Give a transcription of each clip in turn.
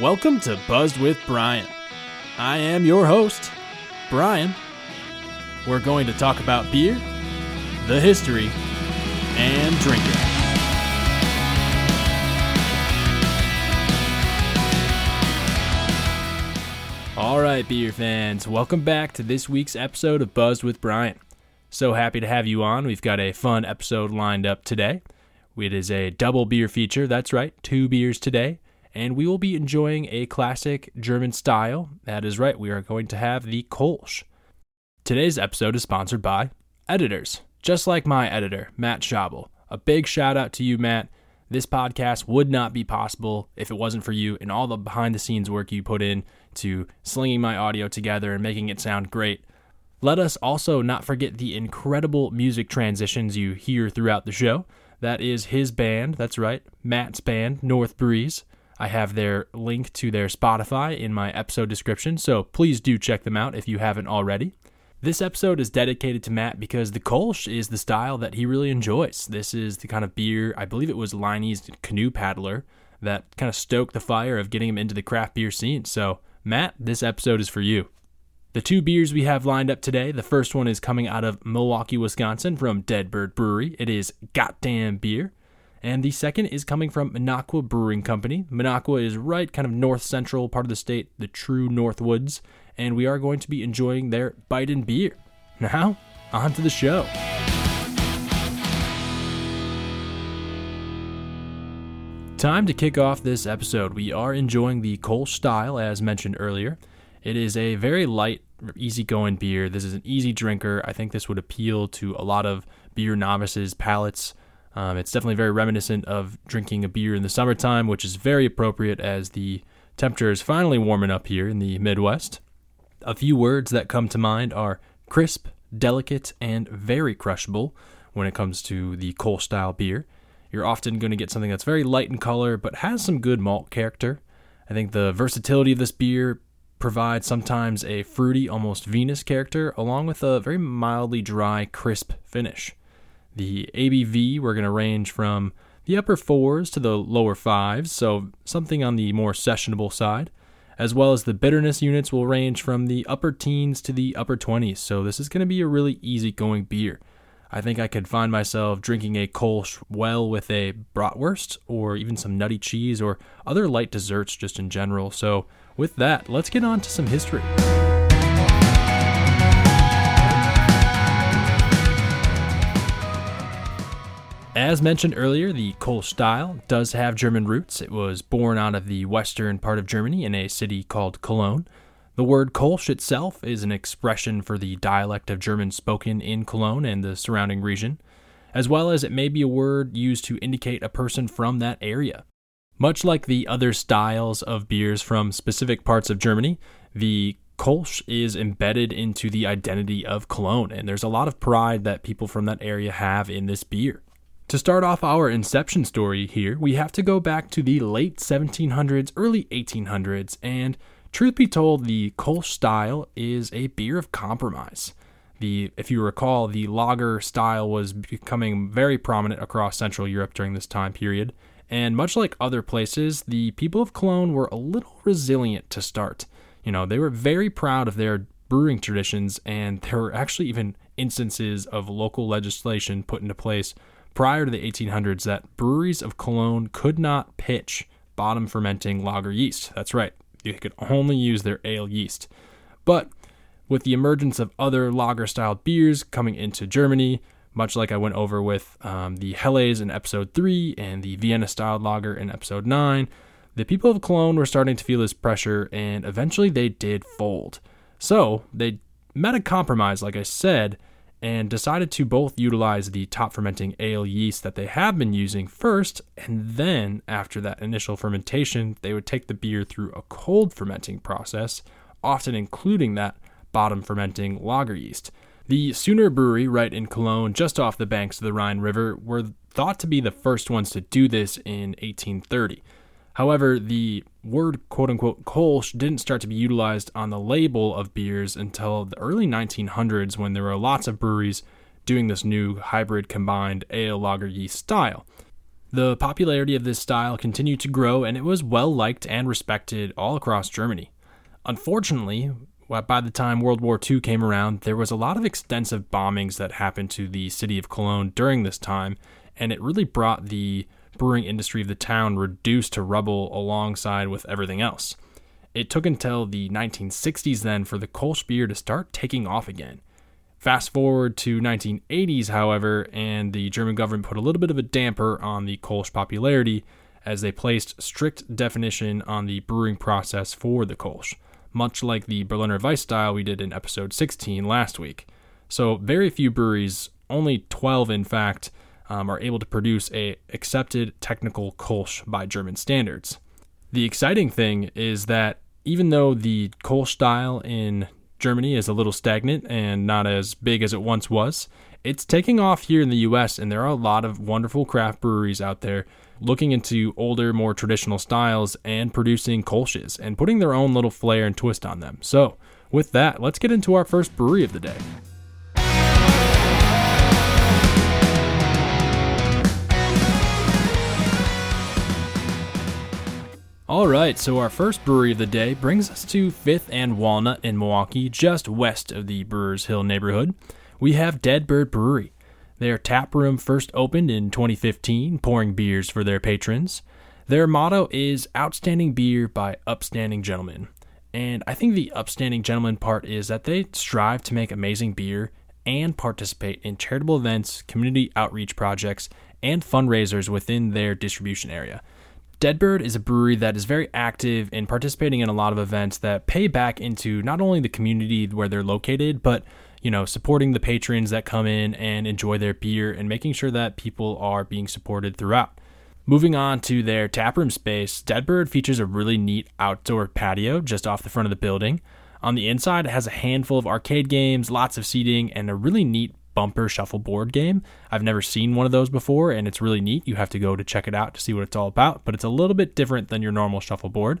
Welcome to Buzzed with Brian. I am your host, Brian. We're going to talk about beer, the history, and drinking. All right, beer fans, welcome back to this week's episode of Buzzed with Brian. So happy to have you on. We've got a fun episode lined up today. It is a double beer feature. That's right, two beers today. And we will be enjoying a classic German style. That is right, we are going to have the Kolsch. Today's episode is sponsored by editors, just like my editor, Matt Schabel. A big shout out to you, Matt. This podcast would not be possible if it wasn't for you and all the behind the scenes work you put in to slinging my audio together and making it sound great. Let us also not forget the incredible music transitions you hear throughout the show. That is his band. That's right, Matt's band, North Breese. I have their link to their Spotify in my episode description, so please do check them out if you haven't already. This episode is dedicated to Matt because the Kolsch is the style that he really enjoys. This is the kind of beer, I believe it was Leinie's Canoe Paddler, that kind of stoked the fire of getting him into the craft beer scene. So, Matt, this episode is for you. The two beers we have lined up today, the first one is coming out of Milwaukee, Wisconsin from Deadbird Brewery. It is Gotdambier. And the second is coming from Minocqua Brewing Company. Minocqua is right kind of north central part of the state, the true North Woods, and we are going to be enjoying their Biden beer. Now, on to the show. Time to kick off this episode. We are enjoying the Kolsch style, as mentioned earlier. It is a very light, easygoing beer. This is an easy drinker. I think this would appeal to a lot of beer novices' palates. Um, it's definitely very reminiscent of drinking a beer in the summertime, which is very appropriate as the temperature is finally warming up here in the Midwest. A few words that come to mind are crisp, delicate, and very crushable when it comes to the Kolsch style beer. You're often going to get something that's very light in color but has some good malt character. I think the versatility of this beer provides sometimes a fruity, almost vinous character, along with a very mildly dry, crisp finish. The ABV, we're going to range from the upper fours to the lower fives, so something on the more sessionable side, as well as the bitterness units will range from the upper teens to the upper 20s, so this is going to be a really easygoing beer. I think I could find myself drinking a Kolsch well with a bratwurst or even some nutty cheese or other light desserts just in general. So, with that, let's get on to some history. As mentioned earlier, the Kolsch style does have German roots. It was born out of the western part of Germany in a city called Cologne. The word Kolsch itself is an expression for the dialect of German spoken in Cologne and the surrounding region, as well as it may be a word used to indicate a person from that area. Much like the other styles of beers from specific parts of Germany, the Kolsch is embedded into the identity of Cologne, and there's a lot of pride that people from that area have in this beer. To start off our inception story here, we have to go back to the late 1700s, early 1800s, and truth be told, the Kolsch style is a beer of compromise. The, if you recall, the lager style was becoming very prominent across Central Europe during this time period, and much like other places, the people of Cologne were a little resilient to start. You know, they were very proud of their brewing traditions, and there were actually even instances of local legislation put into place prior to the 1800s that breweries of Cologne could not pitch bottom fermenting lager yeast. That's right, you could only use their ale yeast. But with the emergence of other lager style beers coming into Germany, much like I went over with um, the Helles in episode 3 and the Vienna style lager in episode 9, the people of Cologne were starting to feel this pressure and eventually they did fold. So they met a compromise, like I said, and decided to both utilize the top fermenting ale yeast that they have been using first, and then after that initial fermentation, they would take the beer through a cold fermenting process, often including that bottom fermenting lager yeast. The Sünner Brewery, right in Cologne, just off the banks of the Rhine River, were thought to be the first ones to do this in 1830. However, the word quote unquote Kolsch didn't start to be utilized on the label of beers until the early 1900s when there were lots of breweries doing this new hybrid combined ale lager yeast style. The popularity of this style continued to grow and it was well liked and respected all across Germany. Unfortunately, by the time World War II came around, there was a lot of extensive bombings that happened to the city of Cologne during this time, and it really brought the brewing industry of the town reduced to rubble alongside with everything else. It took until the 1960s then for the Kolsch beer to start taking off again. Fast forward to 1980s, however, and the German government put a little bit of a damper on the Kolsch popularity as they placed strict definition on the brewing process for the Kolsch much like the Berliner Weiss style we did in episode 16 last week. So, very few breweries, only 12 in fact, um, are able to produce a accepted technical Kolsch by German standards. The exciting thing is that even though the Kolsch style in Germany is a little stagnant and not as big as it once was, it's taking off here in the US, and there are a lot of wonderful craft breweries out there looking into older, more traditional styles and producing kolsches and putting their own little flair and twist on them. So, with that, let's get into our first brewery of the day. All right, so our first brewery of the day brings us to Fifth and Walnut in Milwaukee, just west of the Brewers Hill neighborhood. We have Deadbird Brewery. Their tap room first opened in 2015, pouring beers for their patrons. Their motto is Outstanding Beer by Upstanding Gentlemen. And I think the upstanding gentleman part is that they strive to make amazing beer and participate in charitable events, community outreach projects, and fundraisers within their distribution area. Deadbird is a brewery that is very active in participating in a lot of events that pay back into not only the community where they're located, but you know, supporting the patrons that come in and enjoy their beer and making sure that people are being supported throughout. Moving on to their taproom space, Deadbird features a really neat outdoor patio just off the front of the building. On the inside, it has a handful of arcade games, lots of seating, and a really neat bumper shuffleboard game. I've never seen one of those before, and it's really neat. You have to go to check it out to see what it's all about, but it's a little bit different than your normal shuffleboard.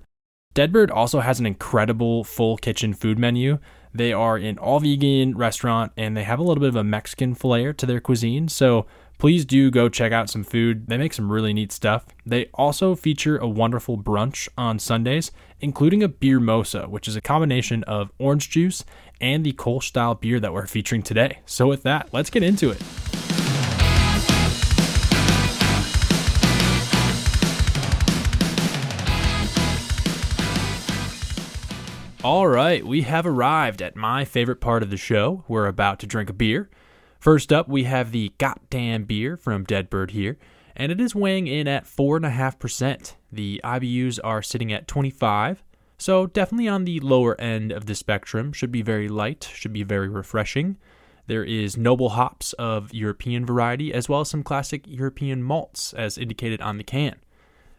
Deadbird also has an incredible full kitchen food menu. They are an all vegan restaurant and they have a little bit of a Mexican flair to their cuisine. So please do go check out some food. They make some really neat stuff. They also feature a wonderful brunch on Sundays, including a beer mosa, which is a combination of orange juice and the Kolsch style beer that we're featuring today. So with that, let's get into it. All right, we have arrived at my favorite part of the show. We're about to drink a beer. First up, we have the Gotdambier from Deadbird here, and it is weighing in at 4.5%. The IBUs are sitting at 25, so definitely on the lower end of the spectrum. Should be very light, should be very refreshing. There is noble hops of European variety, as well as some classic European malts, as indicated on the can.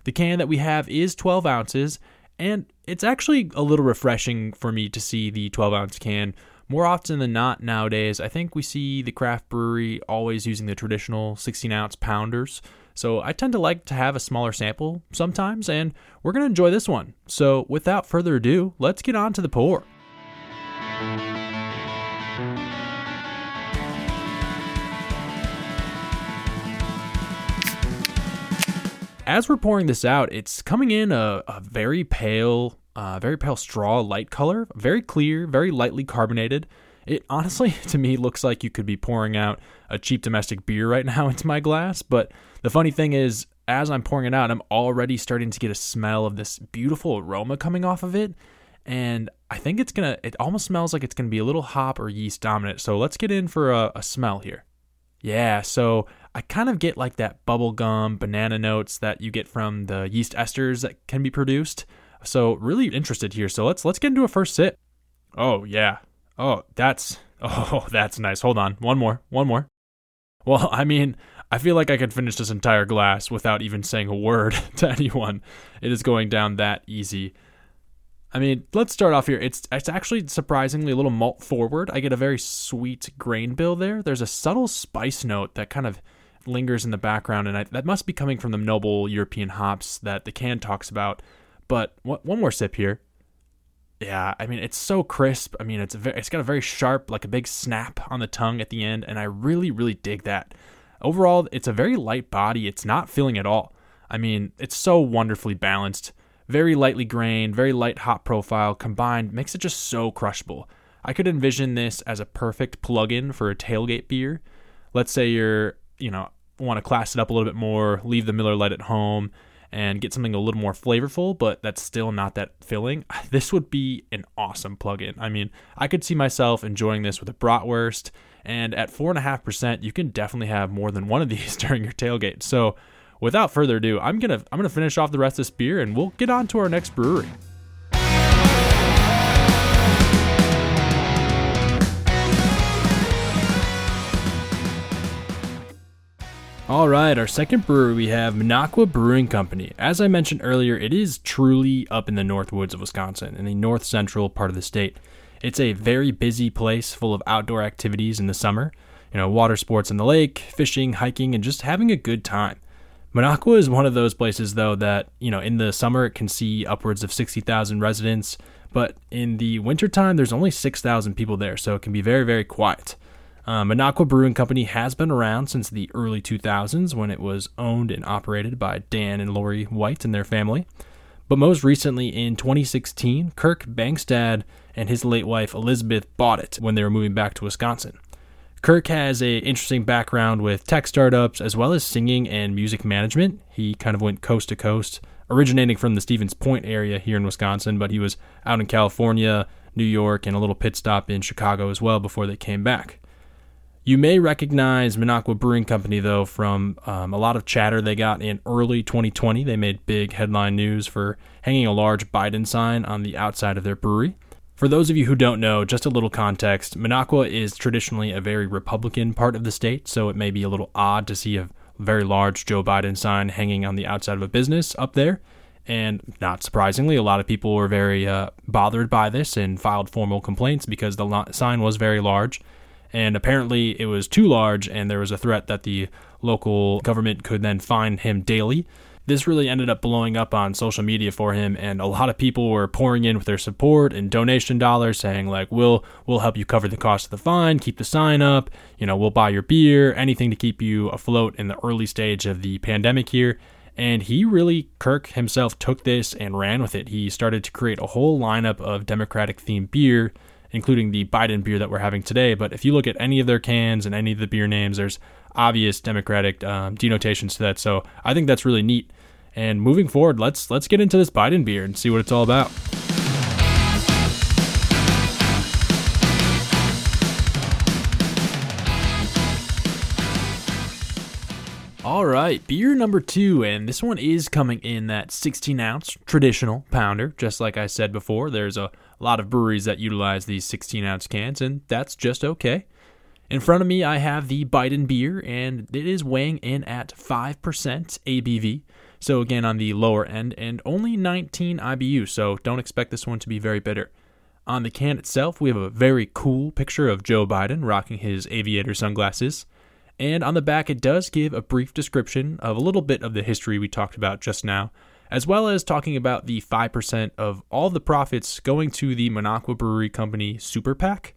The can that we have is 12 ounces and it's actually a little refreshing for me to see the 12 ounce can. More often than not nowadays, I think we see the craft brewery always using the traditional 16 ounce pounders. So I tend to like to have a smaller sample sometimes, and we're going to enjoy this one. So without further ado, let's get on to the pour. as we're pouring this out, it's coming in a, a very pale, uh, very pale straw light color, very clear, very lightly carbonated. It honestly, to me, looks like you could be pouring out a cheap domestic beer right now into my glass. But the funny thing is, as I'm pouring it out, I'm already starting to get a smell of this beautiful aroma coming off of it. And I think it's gonna, it almost smells like it's gonna be a little hop or yeast dominant. So let's get in for a, a smell here. Yeah, so I kind of get like that bubblegum banana notes that you get from the yeast esters that can be produced. So really interested here. So let's let's get into a first sip. Oh yeah. Oh, that's oh, that's nice. Hold on. One more. One more. Well, I mean, I feel like I could finish this entire glass without even saying a word to anyone. It is going down that easy. I mean, let's start off here. It's it's actually surprisingly a little malt forward. I get a very sweet grain bill there. There's a subtle spice note that kind of lingers in the background, and I, that must be coming from the noble European hops that the can talks about. But one more sip here. Yeah, I mean it's so crisp. I mean it's very, it's got a very sharp, like a big snap on the tongue at the end, and I really really dig that. Overall, it's a very light body. It's not filling at all. I mean, it's so wonderfully balanced. Very lightly grained, very light hop profile combined makes it just so crushable. I could envision this as a perfect plug-in for a tailgate beer. Let's say you're, you know, want to class it up a little bit more, leave the Miller Lite at home, and get something a little more flavorful, but that's still not that filling, this would be an awesome plug-in. I mean, I could see myself enjoying this with a bratwurst, and at four and a half percent, you can definitely have more than one of these during your tailgate. So, without further ado, I'm gonna I'm gonna finish off the rest of this beer, and we'll get on to our next brewery. All right, our second brewery we have Minocqua Brewing Company. As I mentioned earlier, it is truly up in the north woods of Wisconsin, in the north central part of the state. It's a very busy place full of outdoor activities in the summer. You know, water sports in the lake, fishing, hiking, and just having a good time. Minocqua is one of those places, though, that, you know, in the summer it can see upwards of 60,000 residents, but in the wintertime there's only 6,000 people there, so it can be very, very quiet. Um, Brewing Company has been around since the early 2000s when it was owned and operated by Dan and Lori White and their family. But most recently in 2016, Kirk Bangstad and his late wife Elizabeth bought it when they were moving back to Wisconsin. Kirk has a interesting background with tech startups as well as singing and music management. He kind of went coast to coast, originating from the Stevens Point area here in Wisconsin, but he was out in California, New York, and a little pit stop in Chicago as well before they came back. You may recognize Minocqua Brewing Company, though, from um, a lot of chatter they got in early 2020. They made big headline news for hanging a large Biden sign on the outside of their brewery. For those of you who don't know, just a little context Minocqua is traditionally a very Republican part of the state, so it may be a little odd to see a very large Joe Biden sign hanging on the outside of a business up there. And not surprisingly, a lot of people were very uh, bothered by this and filed formal complaints because the sign was very large and apparently it was too large, and there was a threat that the local government could then fine him daily. This really ended up blowing up on social media for him, and a lot of people were pouring in with their support and donation dollars, saying like, "We'll we'll help you cover the cost of the fine, keep the sign up, you know, we'll buy your beer, anything to keep you afloat in the early stage of the pandemic here." And he really, Kirk himself, took this and ran with it. He started to create a whole lineup of Democratic themed beer including the Biden beer that we're having today. But if you look at any of their cans and any of the beer names, there's obvious Democratic um, denotations to that. So I think that's really neat. And moving forward, let's let's get into this Biden beer and see what it's all about. All right, beer number two, and this one is coming in that 16 ounce traditional pounder. Just like I said before, there's a lot of breweries that utilize these 16 ounce cans, and that's just okay. In front of me, I have the Biden beer, and it is weighing in at 5% ABV. So, again, on the lower end, and only 19 IBU, so don't expect this one to be very bitter. On the can itself, we have a very cool picture of Joe Biden rocking his aviator sunglasses. And on the back, it does give a brief description of a little bit of the history we talked about just now, as well as talking about the 5% of all the profits going to the Minocqua Brewery Company Super PAC,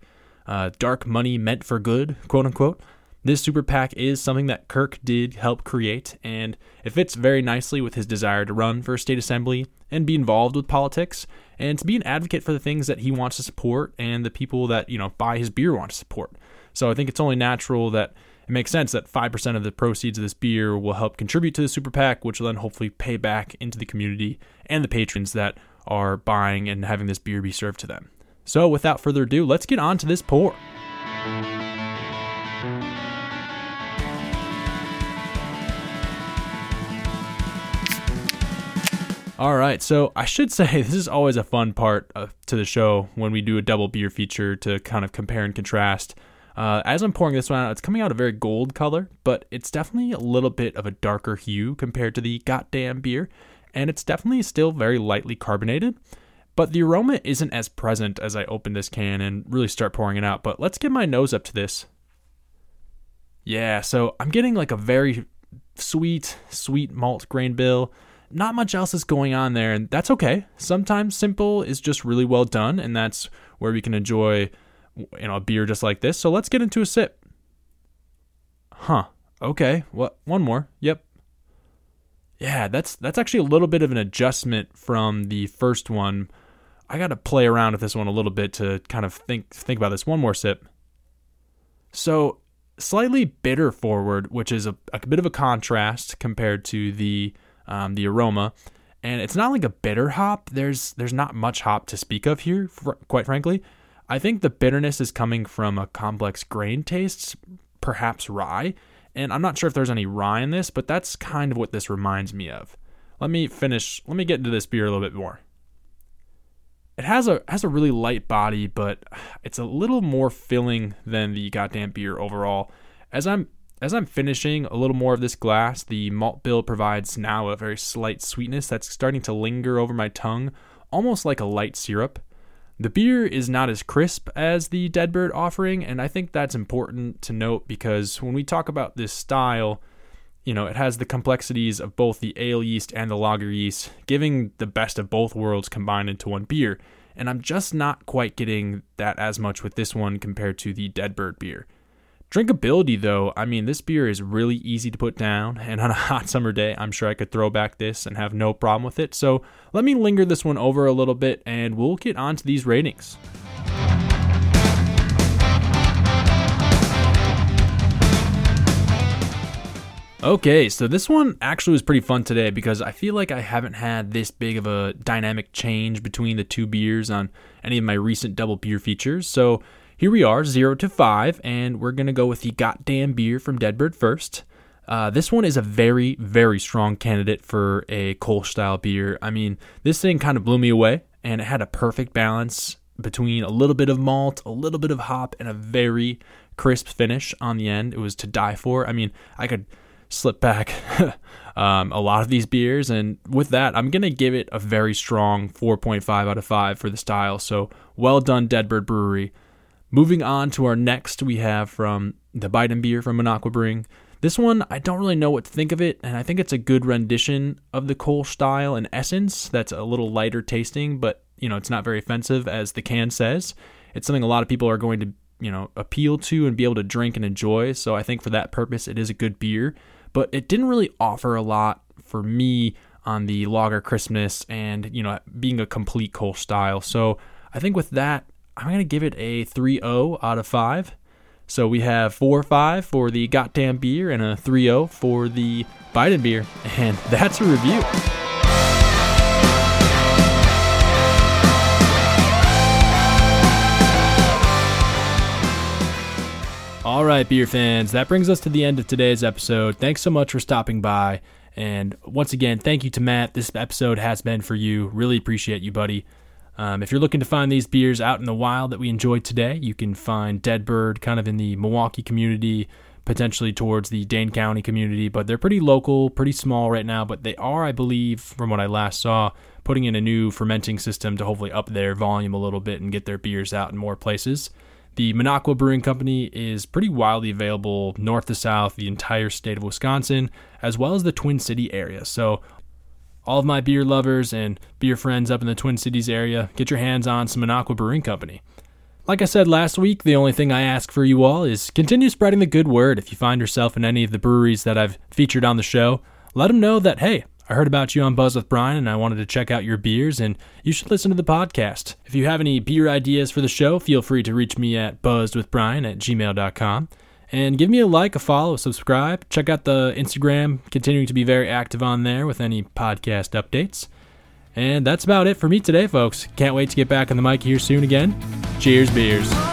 uh, dark money meant for good, quote unquote. This super PAC is something that Kirk did help create, and it fits very nicely with his desire to run for state assembly and be involved with politics and to be an advocate for the things that he wants to support and the people that, you know, buy his beer want to support. So I think it's only natural that it makes sense that 5% of the proceeds of this beer will help contribute to the super PAC, which will then hopefully pay back into the community and the patrons that are buying and having this beer be served to them. So, without further ado, let's get on to this pour. All right, so I should say this is always a fun part of, to the show when we do a double beer feature to kind of compare and contrast uh, as I'm pouring this one out, it's coming out a very gold color, but it's definitely a little bit of a darker hue compared to the Gotdambier, and it's definitely still very lightly carbonated. But the aroma isn't as present as I open this can and really start pouring it out. But let's get my nose up to this. Yeah, so I'm getting like a very sweet, sweet malt grain bill. Not much else is going on there, and that's okay. Sometimes simple is just really well done, and that's where we can enjoy you know, a beer just like this. So let's get into a sip. Huh. Okay. What? One more. Yep. Yeah, that's that's actually a little bit of an adjustment from the first one. I got to play around with this one a little bit to kind of think think about this. One more sip. So, slightly bitter forward, which is a, a bit of a contrast compared to the um, the aroma. And it's not like a bitter hop. There's there's not much hop to speak of here, fr- quite frankly. I think the bitterness is coming from a complex grain taste, perhaps rye, and I'm not sure if there's any rye in this, but that's kind of what this reminds me of. Let me finish, let me get into this beer a little bit more. It has a has a really light body, but it's a little more filling than the Gotdambier overall. As I'm as I'm finishing a little more of this glass, the malt bill provides now a very slight sweetness that's starting to linger over my tongue, almost like a light syrup. The beer is not as crisp as the Deadbird offering, and I think that's important to note because when we talk about this style, you know, it has the complexities of both the ale yeast and the lager yeast, giving the best of both worlds combined into one beer. And I'm just not quite getting that as much with this one compared to the Deadbird beer. Drinkability, though, I mean, this beer is really easy to put down, and on a hot summer day, I'm sure I could throw back this and have no problem with it. So let me linger this one over a little bit, and we'll get on to these ratings. Okay, so this one actually was pretty fun today because I feel like I haven't had this big of a dynamic change between the two beers on any of my recent double beer features. So here we are, zero to five, and we're gonna go with the Gotdambier from Deadbird first. Uh, this one is a very, very strong candidate for a Kolsch style beer. I mean, this thing kind of blew me away, and it had a perfect balance between a little bit of malt, a little bit of hop, and a very crisp finish on the end. It was to die for. I mean, I could slip back um, a lot of these beers, and with that, I'm gonna give it a very strong 4.5 out of 5 for the style. So well done, Deadbird Brewery. Moving on to our next, we have from the Biden beer from Minocqua Brewing. This one, I don't really know what to think of it, and I think it's a good rendition of the Kolsch style in essence. That's a little lighter tasting, but you know it's not very offensive, as the can says. It's something a lot of people are going to you know appeal to and be able to drink and enjoy. So I think for that purpose, it is a good beer. But it didn't really offer a lot for me on the lager crispness and you know being a complete Kolsch style. So I think with that, I'm going to give it a 3 0 out of 5. So we have 4 5 for the Gotdambier and a 3 0 for the Biden beer. And that's a review. All right, beer fans, that brings us to the end of today's episode. Thanks so much for stopping by. And once again, thank you to Matt. This episode has been for you. Really appreciate you, buddy. Um, if you're looking to find these beers out in the wild that we enjoyed today, you can find Deadbird kind of in the Milwaukee community, potentially towards the Dane County community, but they're pretty local, pretty small right now. But they are, I believe, from what I last saw, putting in a new fermenting system to hopefully up their volume a little bit and get their beers out in more places. The Minocqua Brewing Company is pretty widely available north to south, the entire state of Wisconsin, as well as the Twin City area. So all of my beer lovers and beer friends up in the Twin Cities area, get your hands on some Minocqua Brewing Company. Like I said last week, the only thing I ask for you all is continue spreading the good word. If you find yourself in any of the breweries that I've featured on the show, let them know that, hey, I heard about you on Buzz with Brian and I wanted to check out your beers and you should listen to the podcast. If you have any beer ideas for the show, feel free to reach me at buzzedwithbrian at gmail.com. And give me a like, a follow, subscribe. Check out the Instagram, continuing to be very active on there with any podcast updates. And that's about it for me today, folks. Can't wait to get back on the mic here soon again. Cheers, beers.